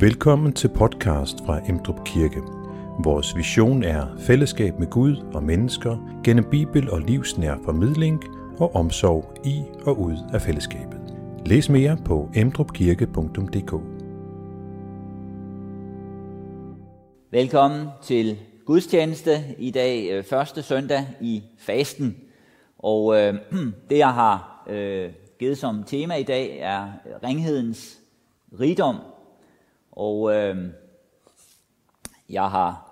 Velkommen til podcast fra Emdrup Kirke. Vores vision er fællesskab med Gud og mennesker gennem Bibel og livsnær formidling og omsorg i og ud af fællesskabet. Læs mere på emdrupkirke.dk Velkommen til gudstjeneste i dag, øh, første søndag i fasten. Og øh, det jeg har øh, givet som tema i dag er ringhedens rigdom. Og øh, jeg har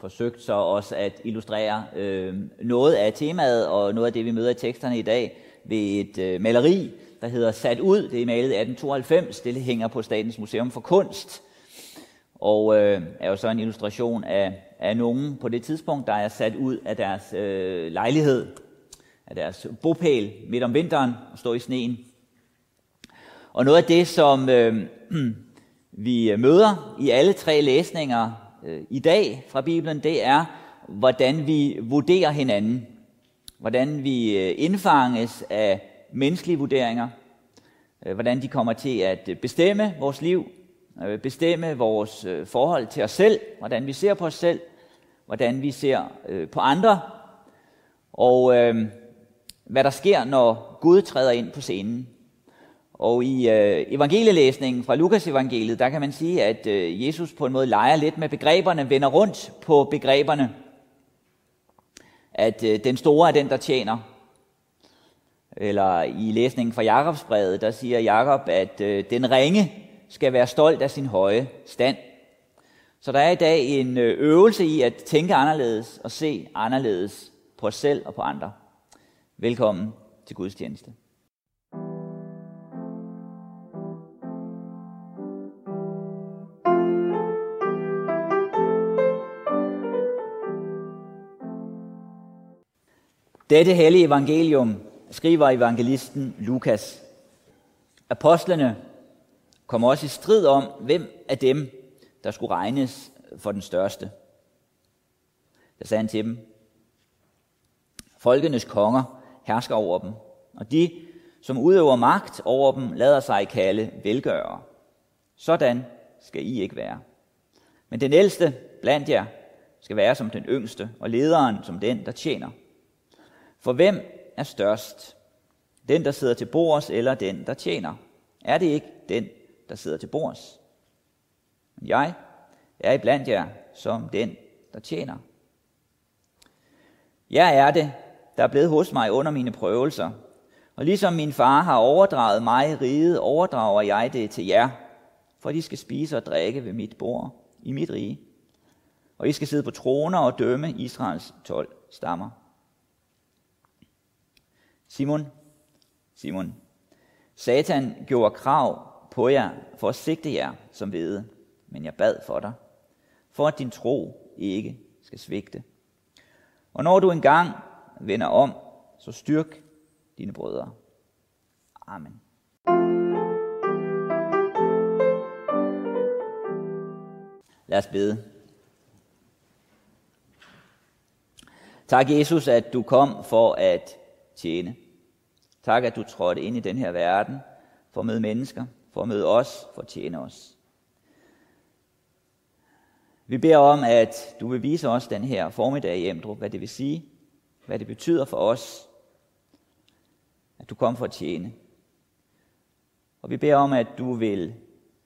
forsøgt så også at illustrere øh, noget af temaet og noget af det, vi møder i teksterne i dag ved et øh, maleri, der hedder Sat ud. Det er malet 1892. Det hænger på Statens Museum for Kunst. Og øh, er jo så en illustration af, af nogen på det tidspunkt, der er sat ud af deres øh, lejlighed, af deres bopæl midt om vinteren og står i sneen. Og noget af det, som øh, vi møder i alle tre læsninger øh, i dag fra Bibelen, det er, hvordan vi vurderer hinanden. Hvordan vi øh, indfanges af menneskelige vurderinger. Øh, hvordan de kommer til at bestemme vores liv. Bestemme vores forhold til os selv. Hvordan vi ser på os selv. Hvordan vi ser på andre. Og øh, hvad der sker, når Gud træder ind på scenen. Og i øh, evangelielæsningen fra Lukas evangeliet, der kan man sige, at øh, Jesus på en måde leger lidt med begreberne, vender rundt på begreberne. At øh, den store er den, der tjener. Eller i læsningen fra Jakobsbrevet, der siger Jakob, at øh, den ringe skal være stolt af sin høje stand. Så der er i dag en øh, øvelse i at tænke anderledes og se anderledes på os selv og på andre. Velkommen til gudstjeneste. Dette hellige evangelium skriver evangelisten Lukas. Apostlene kom også i strid om, hvem af dem, der skulle regnes for den største. Der sagde han til dem, Folkenes konger hersker over dem, og de, som udøver magt over dem, lader sig kalde velgørere. Sådan skal I ikke være. Men den ældste blandt jer skal være som den yngste, og lederen som den, der tjener. For hvem er størst? Den, der sidder til bords, eller den, der tjener? Er det ikke den, der sidder til bords? Men jeg er iblandt jer som den, der tjener. Jeg er det, der er blevet hos mig under mine prøvelser. Og ligesom min far har overdraget mig riget, overdrager jeg det til jer, for de skal spise og drikke ved mit bord i mit rige. Og I skal sidde på troner og dømme Israels 12 stammer. Simon, Simon, Satan gjorde krav på jer for at sigte jer som vede, men jeg bad for dig, for at din tro ikke skal svigte. Og når du engang vender om, så styrk dine brødre. Amen. Lad os bede. Tak Jesus, at du kom for at tjene. Tak, at du trådte ind i den her verden for at møde mennesker, for at møde os, for at tjene os. Vi beder om, at du vil vise os den her formiddag i Emdrup, hvad det vil sige, hvad det betyder for os, at du kom for at tjene. Og vi beder om, at du vil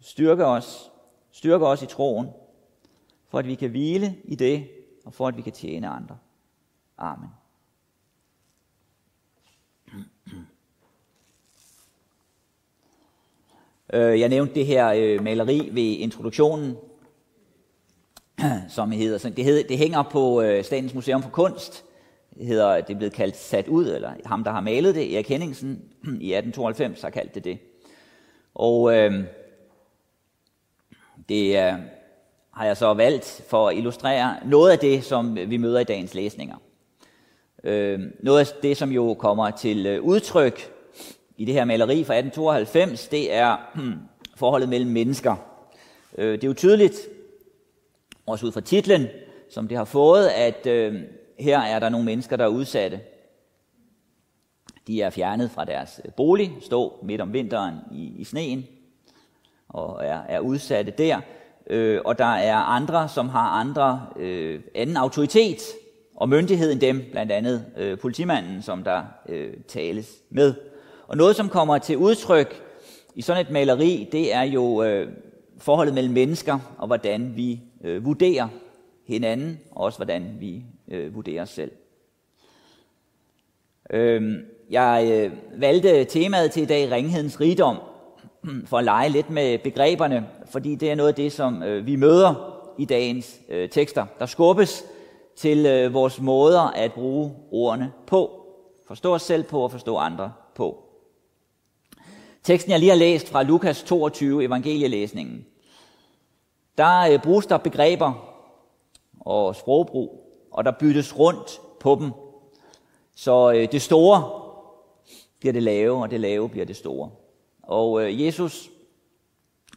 styrke os, styrke os i troen, for at vi kan hvile i det, og for at vi kan tjene andre. Amen. Øh, jeg nævnte det her øh, maleri ved introduktionen, som hedder, det, hedder, det hænger på øh, Statens Museum for Kunst. Det, hedder, det er blevet kaldt Sat ud, eller ham, der har malet det, Erik Henningsen, i 1892 har kaldt det det. Og øh, det øh, har jeg så valgt for at illustrere noget af det, som vi møder i dagens læsninger. Øh, noget af det, som jo kommer til udtryk i det her maleri fra 1892, det er hmm, forholdet mellem mennesker. Øh, det er jo tydeligt, også ud fra titlen, som det har fået, at øh, her er der nogle mennesker, der er udsatte. De er fjernet fra deres øh, bolig, står midt om vinteren i, i sneen. og er, er udsatte der. Øh, og der er andre, som har andre øh, anden autoritet og myndighed end dem, blandt andet øh, politimanden, som der øh, tales med. Og noget, som kommer til udtryk i sådan et maleri, det er jo øh, forholdet mellem mennesker, og hvordan vi øh, vurderer hinanden, og også hvordan vi øh, vurderer os selv. Øh, jeg øh, valgte temaet til i dag, ringhedens rigdom, for at lege lidt med begreberne, fordi det er noget af det, som øh, vi møder i dagens øh, tekster. Der skubbes til øh, vores måder at bruge ordene på. Forstå os selv på og forstå andre på. Teksten, jeg lige har læst fra Lukas 22, evangelielæsningen, der øh, bruges der begreber og sprogbrug, og der byttes rundt på dem. Så øh, det store bliver det lave, og det lave bliver det store. Og øh, Jesus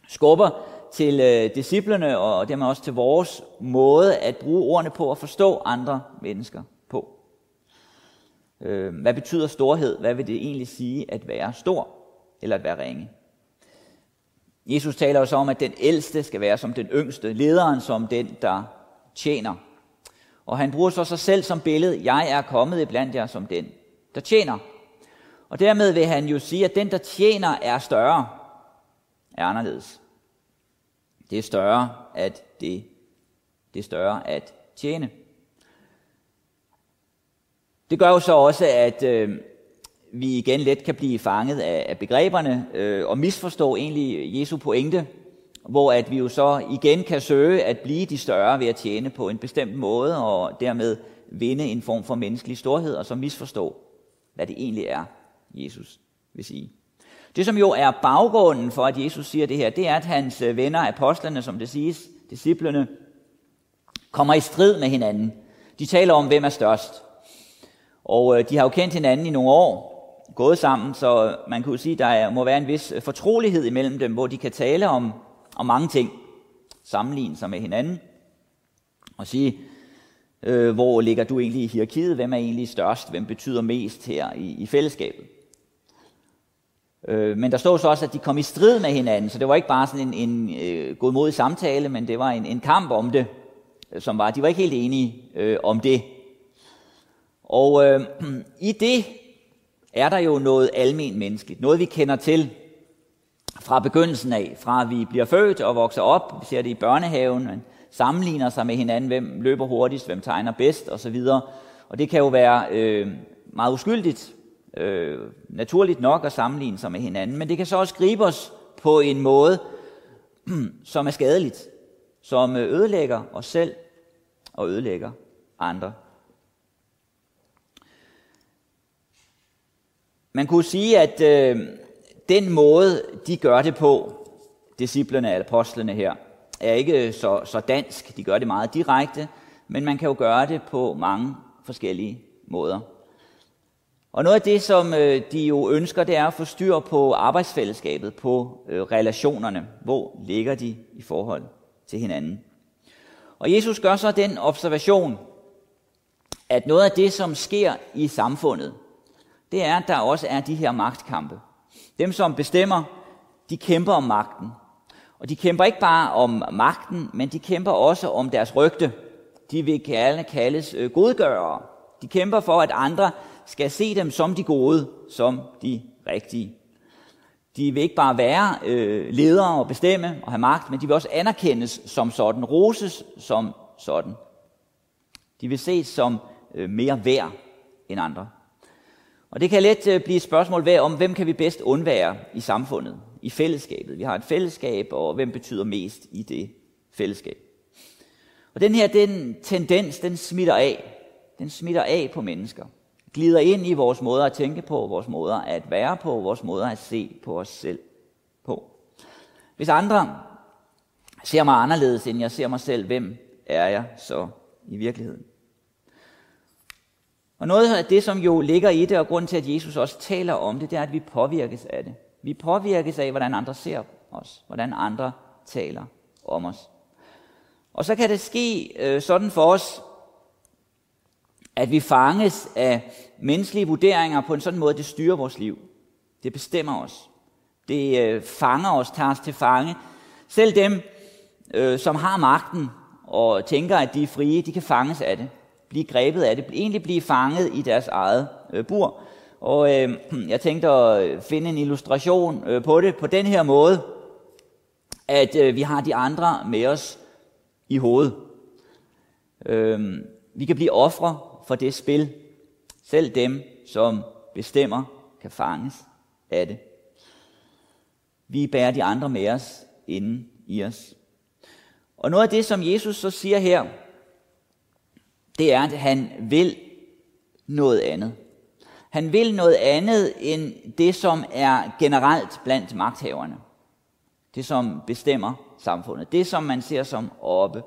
skubber til disciplerne og dermed også til vores måde at bruge ordene på at forstå andre mennesker på. Hvad betyder storhed? Hvad vil det egentlig sige at være stor eller at være ringe? Jesus taler også om, at den ældste skal være som den yngste, lederen som den, der tjener. Og han bruger så sig selv som billede, jeg er kommet blandt jer som den, der tjener. Og dermed vil han jo sige, at den, der tjener, er større, er anderledes. Det er større, at det, det er større at tjene. Det gør jo så også, at øh, vi igen let kan blive fanget af, af begreberne øh, og misforstå egentlig Jesu pointe, hvor at vi jo så igen kan søge at blive de større ved at tjene på en bestemt måde, og dermed vinde en form for menneskelig storhed, og så misforstå, hvad det egentlig er, Jesus vil sige. Det, som jo er baggrunden for, at Jesus siger det her, det er, at hans øh, venner, apostlene, som det siges, disciplene, kommer i strid med hinanden. De taler om, hvem er størst. Og øh, de har jo kendt hinanden i nogle år, gået sammen, så man kunne sige, at der må være en vis øh, fortrolighed imellem dem, hvor de kan tale om, om mange ting, sammenligne sig med hinanden, og sige, øh, hvor ligger du egentlig i hierarkiet, hvem er egentlig størst, hvem betyder mest her i, i fællesskabet. Øh, men der stod så også, at de kom i strid med hinanden, så det var ikke bare sådan en, en øh, godmodig samtale, men det var en, en kamp om det, øh, som var, de var ikke helt enige øh, om det. Og øh, i det er der jo noget almen menneskeligt, noget vi kender til fra begyndelsen af, fra vi bliver født og vokser op, vi ser det i børnehaven, man sammenligner sig med hinanden, hvem løber hurtigst, hvem tegner bedst? Osv. Og det kan jo være øh, meget uskyldigt, øh, naturligt nok at sammenligne sig med hinanden, men det kan så også gribe os på en måde, som er skadeligt, som ødelægger os selv og ødelægger andre. Man kunne sige, at øh, den måde, de gør det på, disciplerne eller apostlene her, er ikke øh, så, så dansk. De gør det meget direkte, men man kan jo gøre det på mange forskellige måder. Og noget af det, som øh, de jo ønsker, det er at få styr på arbejdsfællesskabet, på øh, relationerne. Hvor ligger de i forhold til hinanden? Og Jesus gør så den observation, at noget af det, som sker i samfundet, det er, at der også er de her magtkampe. Dem, som bestemmer, de kæmper om magten. Og de kæmper ikke bare om magten, men de kæmper også om deres rygte. De vil gerne kaldes øh, godgørere. De kæmper for, at andre skal se dem som de gode, som de rigtige. De vil ikke bare være øh, ledere og bestemme og have magt, men de vil også anerkendes som sådan, roses som sådan. De vil ses som øh, mere værd end andre. Og det kan let øh, blive et spørgsmål værd om, hvem kan vi bedst undvære i samfundet, i fællesskabet. Vi har et fællesskab, og hvem betyder mest i det fællesskab. Og den her den tendens, den smitter af. Den smitter af på mennesker glider ind i vores måder at tænke på, vores måder at være på, vores måder at se på os selv på. Hvis andre ser mig anderledes, end jeg ser mig selv, hvem er jeg så i virkeligheden? Og noget af det, som jo ligger i det, og grund til, at Jesus også taler om det, det er, at vi påvirkes af det. Vi påvirkes af, hvordan andre ser os, hvordan andre taler om os. Og så kan det ske øh, sådan for os, at vi fanges af menneskelige vurderinger på en sådan måde, at det styrer vores liv. Det bestemmer os. Det øh, fanger os, tager os til fange. Selv dem, øh, som har magten og tænker, at de er frie, de kan fanges af det. Blive grebet af det. Egentlig blive fanget i deres eget øh, bur. Og øh, jeg tænkte at øh, finde en illustration øh, på det på den her måde, at øh, vi har de andre med os i hovedet. Øh, vi kan blive ofre for det spil. Selv dem, som bestemmer, kan fanges af det. Vi bærer de andre med os inden i os. Og noget af det, som Jesus så siger her, det er, at han vil noget andet. Han vil noget andet end det, som er generelt blandt magthaverne. Det, som bestemmer samfundet. Det, som man ser som oppe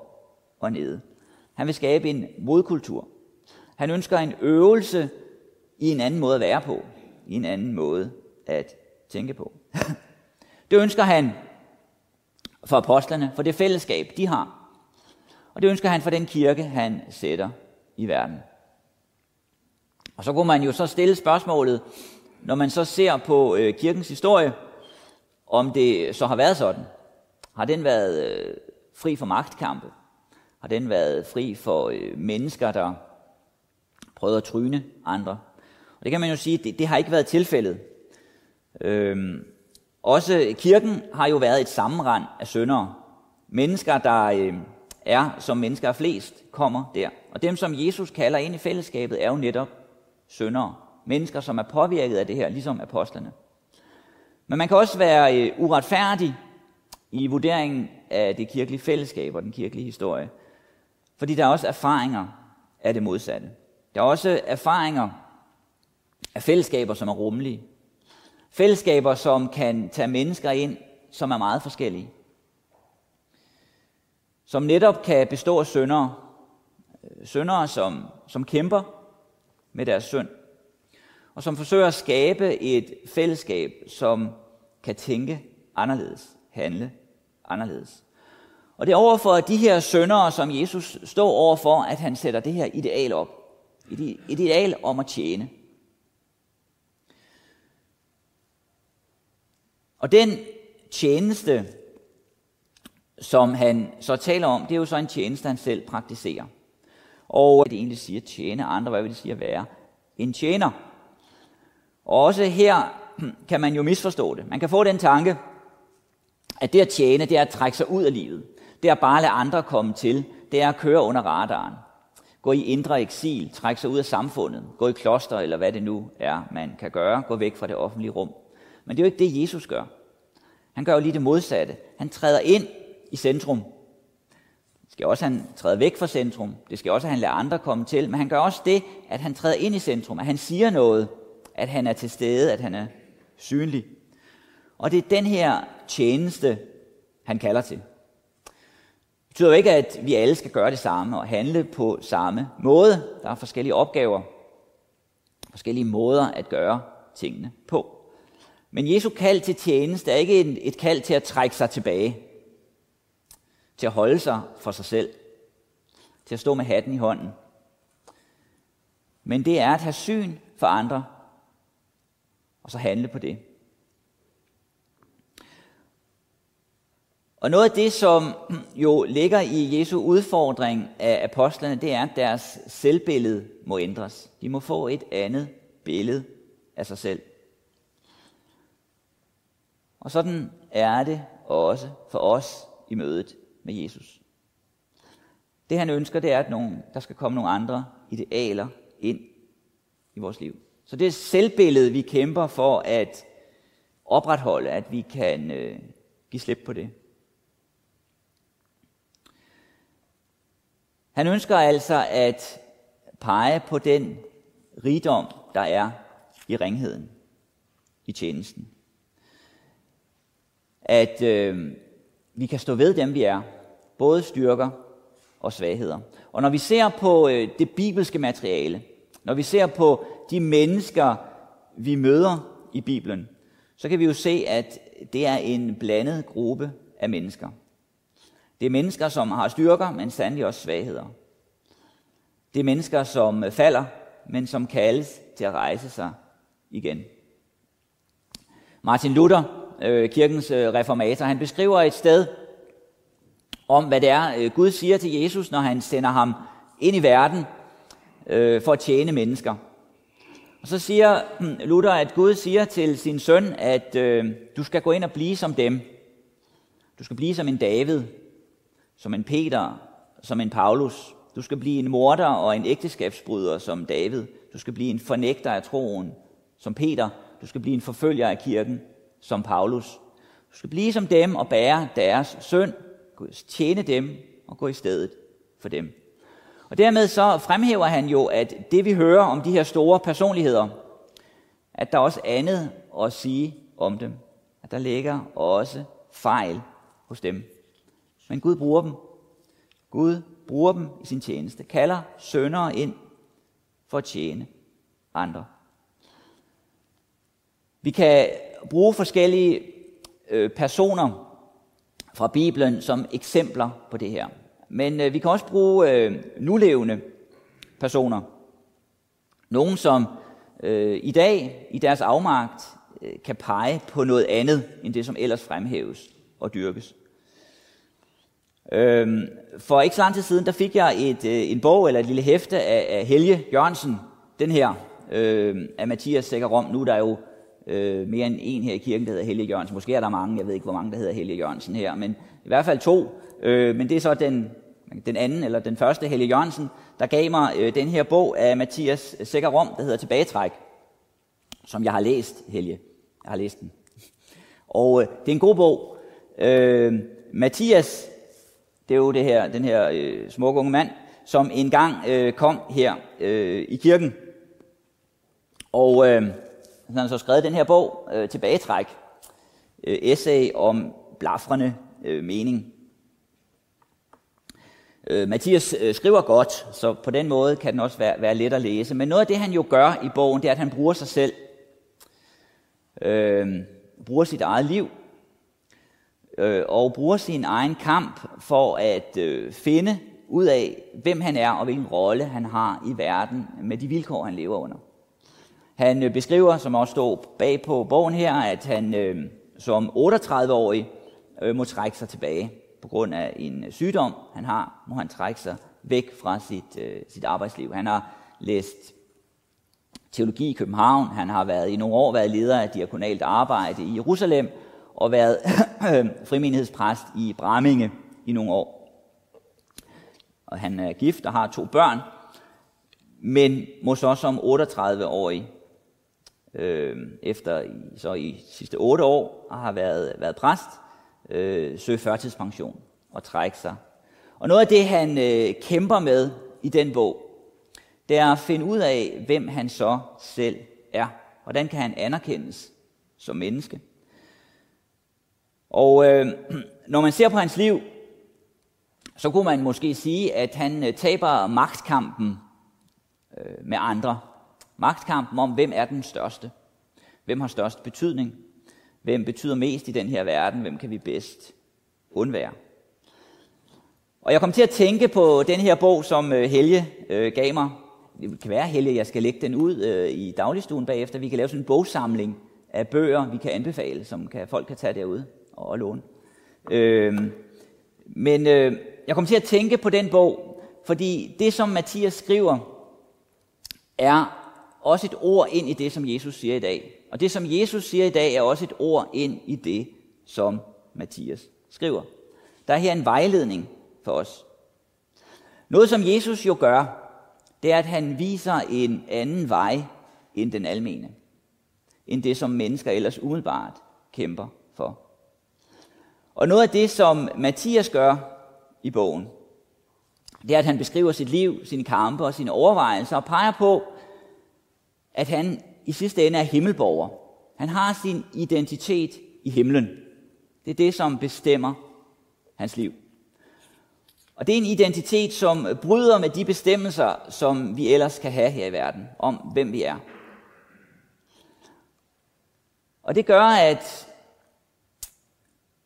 og nede. Han vil skabe en modkultur. Han ønsker en øvelse i en anden måde at være på. I en anden måde at tænke på. Det ønsker han for apostlerne, for det fællesskab, de har. Og det ønsker han for den kirke, han sætter i verden. Og så kunne man jo så stille spørgsmålet, når man så ser på øh, kirkens historie, om det så har været sådan. Har den været øh, fri for magtkampe? Har den været fri for øh, mennesker, der prøvede at tryne andre? Og det kan man jo sige, det, det har ikke været tilfældet. Øhm, også kirken har jo været et sammenrend af syndere. Mennesker, der øh, er, som mennesker er flest, kommer der. Og dem, som Jesus kalder ind i fællesskabet, er jo netop syndere. Mennesker, som er påvirket af det her, ligesom apostlene. Men man kan også være øh, uretfærdig i vurderingen af det kirkelige fællesskab og den kirkelige historie. Fordi der er også erfaringer af det modsatte. Der er også erfaringer af fællesskaber, som er rummelige. Fællesskaber, som kan tage mennesker ind, som er meget forskellige. Som netop kan bestå af syndere. Syndere, som, som kæmper med deres synd. Og som forsøger at skabe et fællesskab, som kan tænke anderledes, handle anderledes. Og det er overfor de her syndere, som Jesus står overfor, at han sætter det her ideal op. Et ideal om at tjene. Og den tjeneste, som han så taler om, det er jo så en tjeneste, han selv praktiserer. Og det egentlig siger tjene, andre, hvad vil det sige at være? En tjener. Og også her kan man jo misforstå det. Man kan få den tanke, at det at tjene, det er at trække sig ud af livet. Det er bare lade andre komme til. Det er at køre under radaren. Gå i indre eksil, trække sig ud af samfundet, gå i kloster eller hvad det nu er, man kan gøre, gå væk fra det offentlige rum. Men det er jo ikke det, Jesus gør. Han gør jo lige det modsatte. Han træder ind i centrum. Det skal også, at han træder væk fra centrum. Det skal også, at han lader andre komme til. Men han gør også det, at han træder ind i centrum. At han siger noget. At han er til stede. At han er synlig. Og det er den her tjeneste, han kalder til. Det betyder jo ikke, at vi alle skal gøre det samme og handle på samme måde. Der er forskellige opgaver, forskellige måder at gøre tingene på. Men Jesu kald til tjeneste er ikke et kald til at trække sig tilbage, til at holde sig for sig selv, til at stå med hatten i hånden. Men det er at have syn for andre, og så handle på det. Og noget af det, som jo ligger i Jesu udfordring af apostlene, det er, at deres selvbillede må ændres. De må få et andet billede af sig selv. Og sådan er det også for os i mødet med Jesus. Det han ønsker, det er, at nogen, der skal komme nogle andre idealer ind i vores liv. Så det er selvbilledet, vi kæmper for at opretholde, at vi kan øh, give slip på det. Han ønsker altså at pege på den rigdom, der er i ringheden, i tjenesten at øh, vi kan stå ved dem, vi er. Både styrker og svagheder. Og når vi ser på øh, det bibelske materiale, når vi ser på de mennesker, vi møder i Bibelen, så kan vi jo se, at det er en blandet gruppe af mennesker. Det er mennesker, som har styrker, men sandelig også svagheder. Det er mennesker, som falder, men som kaldes til at rejse sig igen. Martin Luther øh, kirkens øh, reformator, han beskriver et sted om, hvad det er, øh, Gud siger til Jesus, når han sender ham ind i verden øh, for at tjene mennesker. Og så siger hm, Luther, at Gud siger til sin søn, at øh, du skal gå ind og blive som dem. Du skal blive som en David, som en Peter, som en Paulus. Du skal blive en morder og en ægteskabsbryder som David. Du skal blive en fornægter af troen som Peter. Du skal blive en forfølger af kirken som Paulus. Du skal blive som dem og bære deres synd, tjene dem og gå i stedet for dem. Og dermed så fremhæver han jo, at det vi hører om de her store personligheder, at der er også andet at sige om dem. At der ligger også fejl hos dem. Men Gud bruger dem. Gud bruger dem i sin tjeneste. Kalder søndere ind for at tjene andre. Vi kan bruge forskellige øh, personer fra Bibelen som eksempler på det her. Men øh, vi kan også bruge øh, nulevende personer. Nogen, som øh, i dag i deres afmagt øh, kan pege på noget andet end det, som ellers fremhæves og dyrkes. Øh, for ikke så lang tid siden, der fik jeg et, øh, en bog eller et lille hæfte af, af Helge Jørgensen. Den her øh, af Mathias Sækker Rom. Nu er der jo øh, mere end en her i kirken, der hedder Helge Jørgensen. Måske er der mange, jeg ved ikke, hvor mange, der hedder Helge Jørgensen her, men i hvert fald to. Øh, men det er så den, den anden, eller den første, Helge Jørgensen, der gav mig øh, den her bog af Mathias Sækker Rom, der hedder Tilbagetræk, som jeg har læst, Helge. Jeg har læst den. Og øh, det er en god bog. Øh, Mathias, det er jo det her, den her øh, smukke unge mand, som engang øh, kom her øh, i kirken. Og øh, han har så skrevet den her bog, øh, Tilbagetræk, øh, essay om blafrende øh, mening. Øh, Mathias øh, skriver godt, så på den måde kan den også være, være let at læse. Men noget af det, han jo gør i bogen, det er, at han bruger sig selv. Øh, bruger sit eget liv. Øh, og bruger sin egen kamp for at øh, finde ud af, hvem han er og hvilken rolle han har i verden med de vilkår, han lever under. Han øh, beskriver, som også står bag på bogen her, at han øh, som 38-årig øh, må trække sig tilbage på grund af en øh, sygdom, han har, må han trække sig væk fra sit, øh, sit arbejdsliv. Han har læst teologi i København, han har været i nogle år været leder af diakonalt arbejde i Jerusalem, og været frimenighedspræst i Braminge i nogle år. Og han er gift og har to børn, men må så som 38-årig øh, efter så i sidste otte år har været, været præst, øh, søge førtidspension og trække sig. Og noget af det, han øh, kæmper med i den bog, det er at finde ud af, hvem han så selv er. Hvordan kan han anerkendes som menneske? Og øh, når man ser på hans liv, så kunne man måske sige, at han øh, taber magtkampen øh, med andre. Magtkampen om, hvem er den største? Hvem har størst betydning? Hvem betyder mest i den her verden? Hvem kan vi bedst undvære? Og jeg kom til at tænke på den her bog, som øh, Helge øh, gav mig. Det kan være, Helge, jeg skal lægge den ud øh, i dagligstuen bagefter. Vi kan lave sådan en bogsamling af bøger, vi kan anbefale, som kan, folk kan tage derude og, og låne. Øh, men øh, jeg kom til at tænke på den bog, fordi det, som Mathias skriver, er også et ord ind i det, som Jesus siger i dag. Og det, som Jesus siger i dag, er også et ord ind i det, som Mathias skriver. Der er her en vejledning for os. Noget, som Jesus jo gør, det er, at han viser en anden vej end den almene. End det, som mennesker ellers umiddelbart kæmper for. Og noget af det, som Mathias gør i bogen, det er, at han beskriver sit liv, sine kampe og sine overvejelser og peger på, at han i sidste ende er himmelborger. Han har sin identitet i himlen. Det er det, som bestemmer hans liv. Og det er en identitet, som bryder med de bestemmelser, som vi ellers kan have her i verden, om hvem vi er. Og det gør, at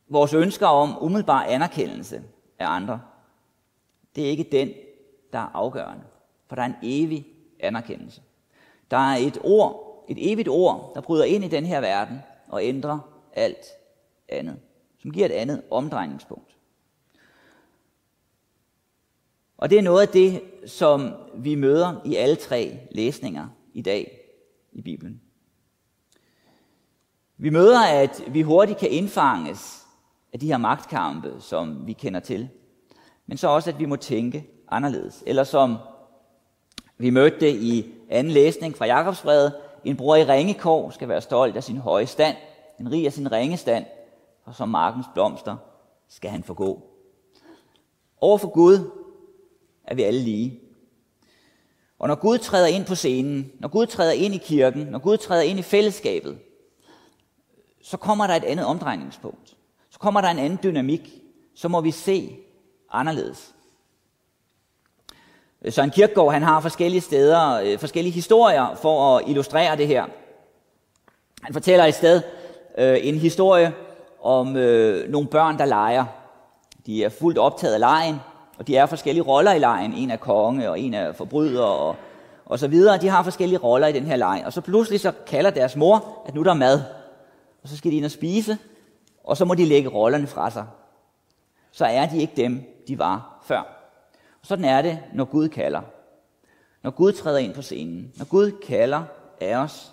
vores ønsker om umiddelbar anerkendelse af andre, det er ikke den, der er afgørende. For der er en evig anerkendelse. Der er et ord, et evigt ord, der bryder ind i den her verden og ændrer alt andet. Som giver et andet omdrejningspunkt. Og det er noget af det, som vi møder i alle tre læsninger i dag i Bibelen. Vi møder, at vi hurtigt kan indfanges af de her magtkampe, som vi kender til. Men så også, at vi må tænke anderledes. Eller som vi mødte det i anden læsning fra Jakobsbrevet, en bror i ringekår skal være stolt af sin høje stand, en rig af sin ringe stand, og som markens blomster skal han forgå. Over for Gud er vi alle lige. Og når Gud træder ind på scenen, når Gud træder ind i kirken, når Gud træder ind i fællesskabet, så kommer der et andet omdrejningspunkt. Så kommer der en anden dynamik. Så må vi se anderledes. Søren Kierkegaard han har forskellige steder, øh, forskellige historier for at illustrere det her. Han fortæller et sted øh, en historie om øh, nogle børn, der leger. De er fuldt optaget af lejen, og de er forskellige roller i lejen. En er konge, og en er forbryder, og, og så videre. De har forskellige roller i den her leg. Og så pludselig så kalder deres mor, at nu der er mad. Og så skal de ind og spise, og så må de lægge rollerne fra sig. Så er de ikke dem, de var før. Sådan er det, når Gud kalder. Når Gud træder ind på scenen. Når Gud kalder af os,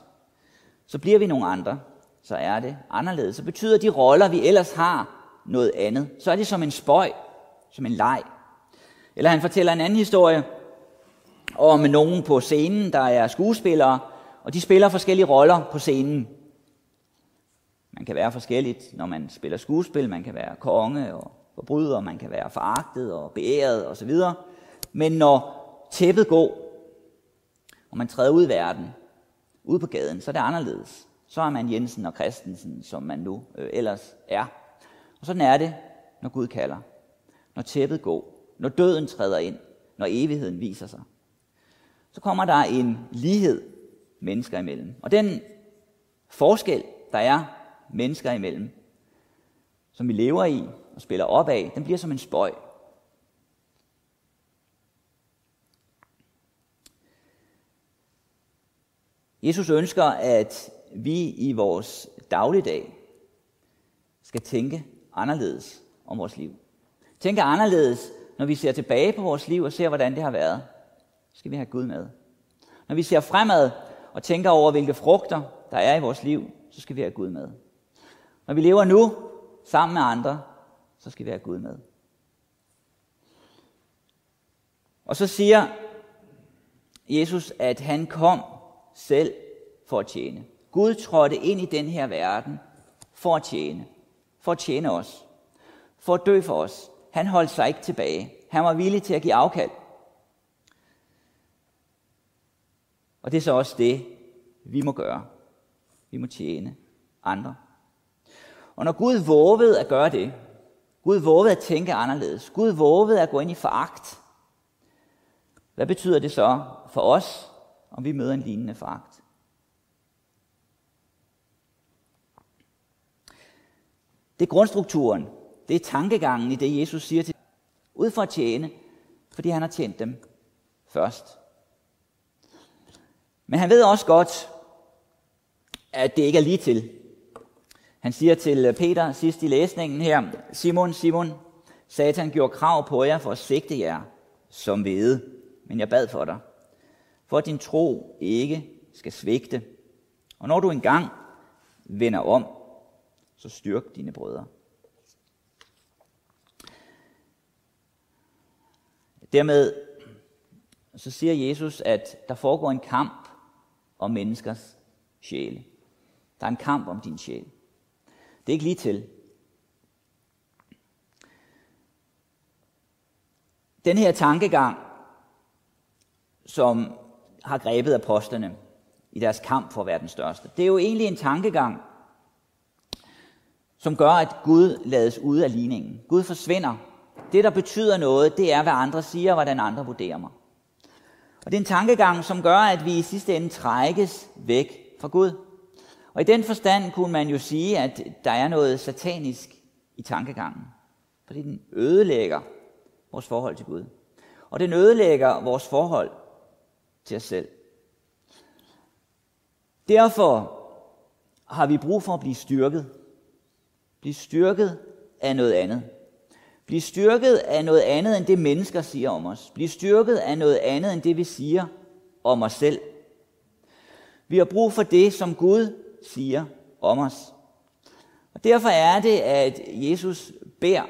så bliver vi nogle andre. Så er det anderledes. Så betyder de roller, vi ellers har, noget andet. Så er det som en spøj, som en leg. Eller han fortæller en anden historie om nogen på scenen, der er skuespillere, og de spiller forskellige roller på scenen. Man kan være forskelligt, når man spiller skuespil. Man kan være konge og forbryder, man kan være foragtet og beæret osv. Men når tæppet går, og man træder ud i verden, ud på gaden, så er det anderledes. Så er man Jensen og Christensen, som man nu øh, ellers er. Og sådan er det, når Gud kalder. Når tæppet går, når døden træder ind, når evigheden viser sig. Så kommer der en lighed mennesker imellem. Og den forskel, der er mennesker imellem, som vi lever i spiller op af, den bliver som en spøj. Jesus ønsker, at vi i vores dagligdag skal tænke anderledes om vores liv. Tænke anderledes, når vi ser tilbage på vores liv og ser, hvordan det har været. Så skal vi have Gud med. Når vi ser fremad og tænker over, hvilke frugter der er i vores liv, så skal vi have Gud med. Når vi lever nu sammen med andre, så skal vi have Gud med. Og så siger Jesus, at han kom selv for at tjene. Gud trådte ind i den her verden for at tjene. For at tjene os. For at dø for os. Han holdt sig ikke tilbage. Han var villig til at give afkald. Og det er så også det, vi må gøre. Vi må tjene andre. Og når Gud vågede at gøre det, Gud vågede at tænke anderledes, Gud vågede at gå ind i foragt, hvad betyder det så for os, om vi møder en lignende foragt? Det er grundstrukturen, det er tankegangen i det, Jesus siger til ud for at tjene, fordi han har tjent dem først. Men han ved også godt, at det ikke er lige til. Han siger til øh, Peter sidst i læsningen her, Simon, Simon, Satan gjorde krav på jer for at sigte jer som hvede, men jeg bad for dig, for at din tro ikke skal svigte. Og når du engang vender om, så styrk dine brødre. Dermed så siger Jesus, at der foregår en kamp om menneskers sjæle. Der er en kamp om din sjæl. Det er ikke lige til. Den her tankegang, som har grebet apostlene i deres kamp for at være den største, det er jo egentlig en tankegang, som gør, at Gud lades ud af ligningen. Gud forsvinder. Det, der betyder noget, det er, hvad andre siger, og hvordan andre vurderer mig. Og det er en tankegang, som gør, at vi i sidste ende trækkes væk fra Gud. Og i den forstand kunne man jo sige, at der er noget satanisk i tankegangen. Fordi den ødelægger vores forhold til Gud. Og den ødelægger vores forhold til os selv. Derfor har vi brug for at blive styrket. Blive styrket af noget andet. Blive styrket af noget andet end det mennesker siger om os. Blive styrket af noget andet end det vi siger om os selv. Vi har brug for det, som Gud siger om os. Og derfor er det, at Jesus beder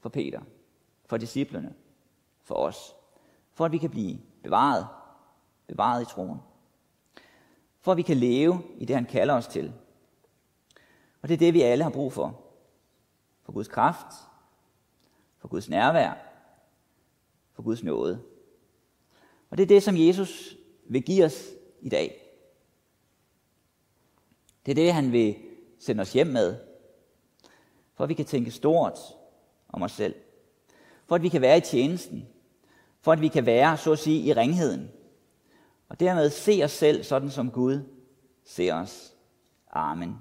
for Peter, for disciplene, for os, for at vi kan blive bevaret, bevaret i troen. For at vi kan leve i det, han kalder os til. Og det er det, vi alle har brug for. For Guds kraft, for Guds nærvær, for Guds nåde. Og det er det, som Jesus vil give os i dag. Det er det, han vil sende os hjem med. For at vi kan tænke stort om os selv. For at vi kan være i tjenesten. For at vi kan være, så at sige, i ringheden. Og dermed se os selv sådan, som Gud ser os. Amen.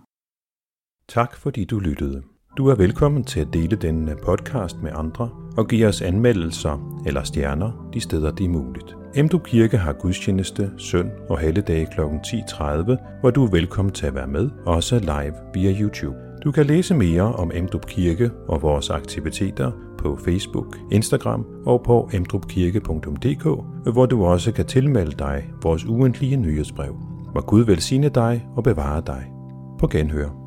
Tak fordi du lyttede. Du er velkommen til at dele denne øh, podcast med andre og give os anmeldelser eller stjerner de steder, det er muligt. Emdrup Kirke har gudstjeneste søn og helligdag kl. 10.30, hvor du er velkommen til at være med, også live via YouTube. Du kan læse mere om Emdrup Kirke og vores aktiviteter på Facebook, Instagram og på emdrupkirke.dk, hvor du også kan tilmelde dig vores ugentlige nyhedsbrev. Må Gud velsigne dig og bevare dig. På genhør.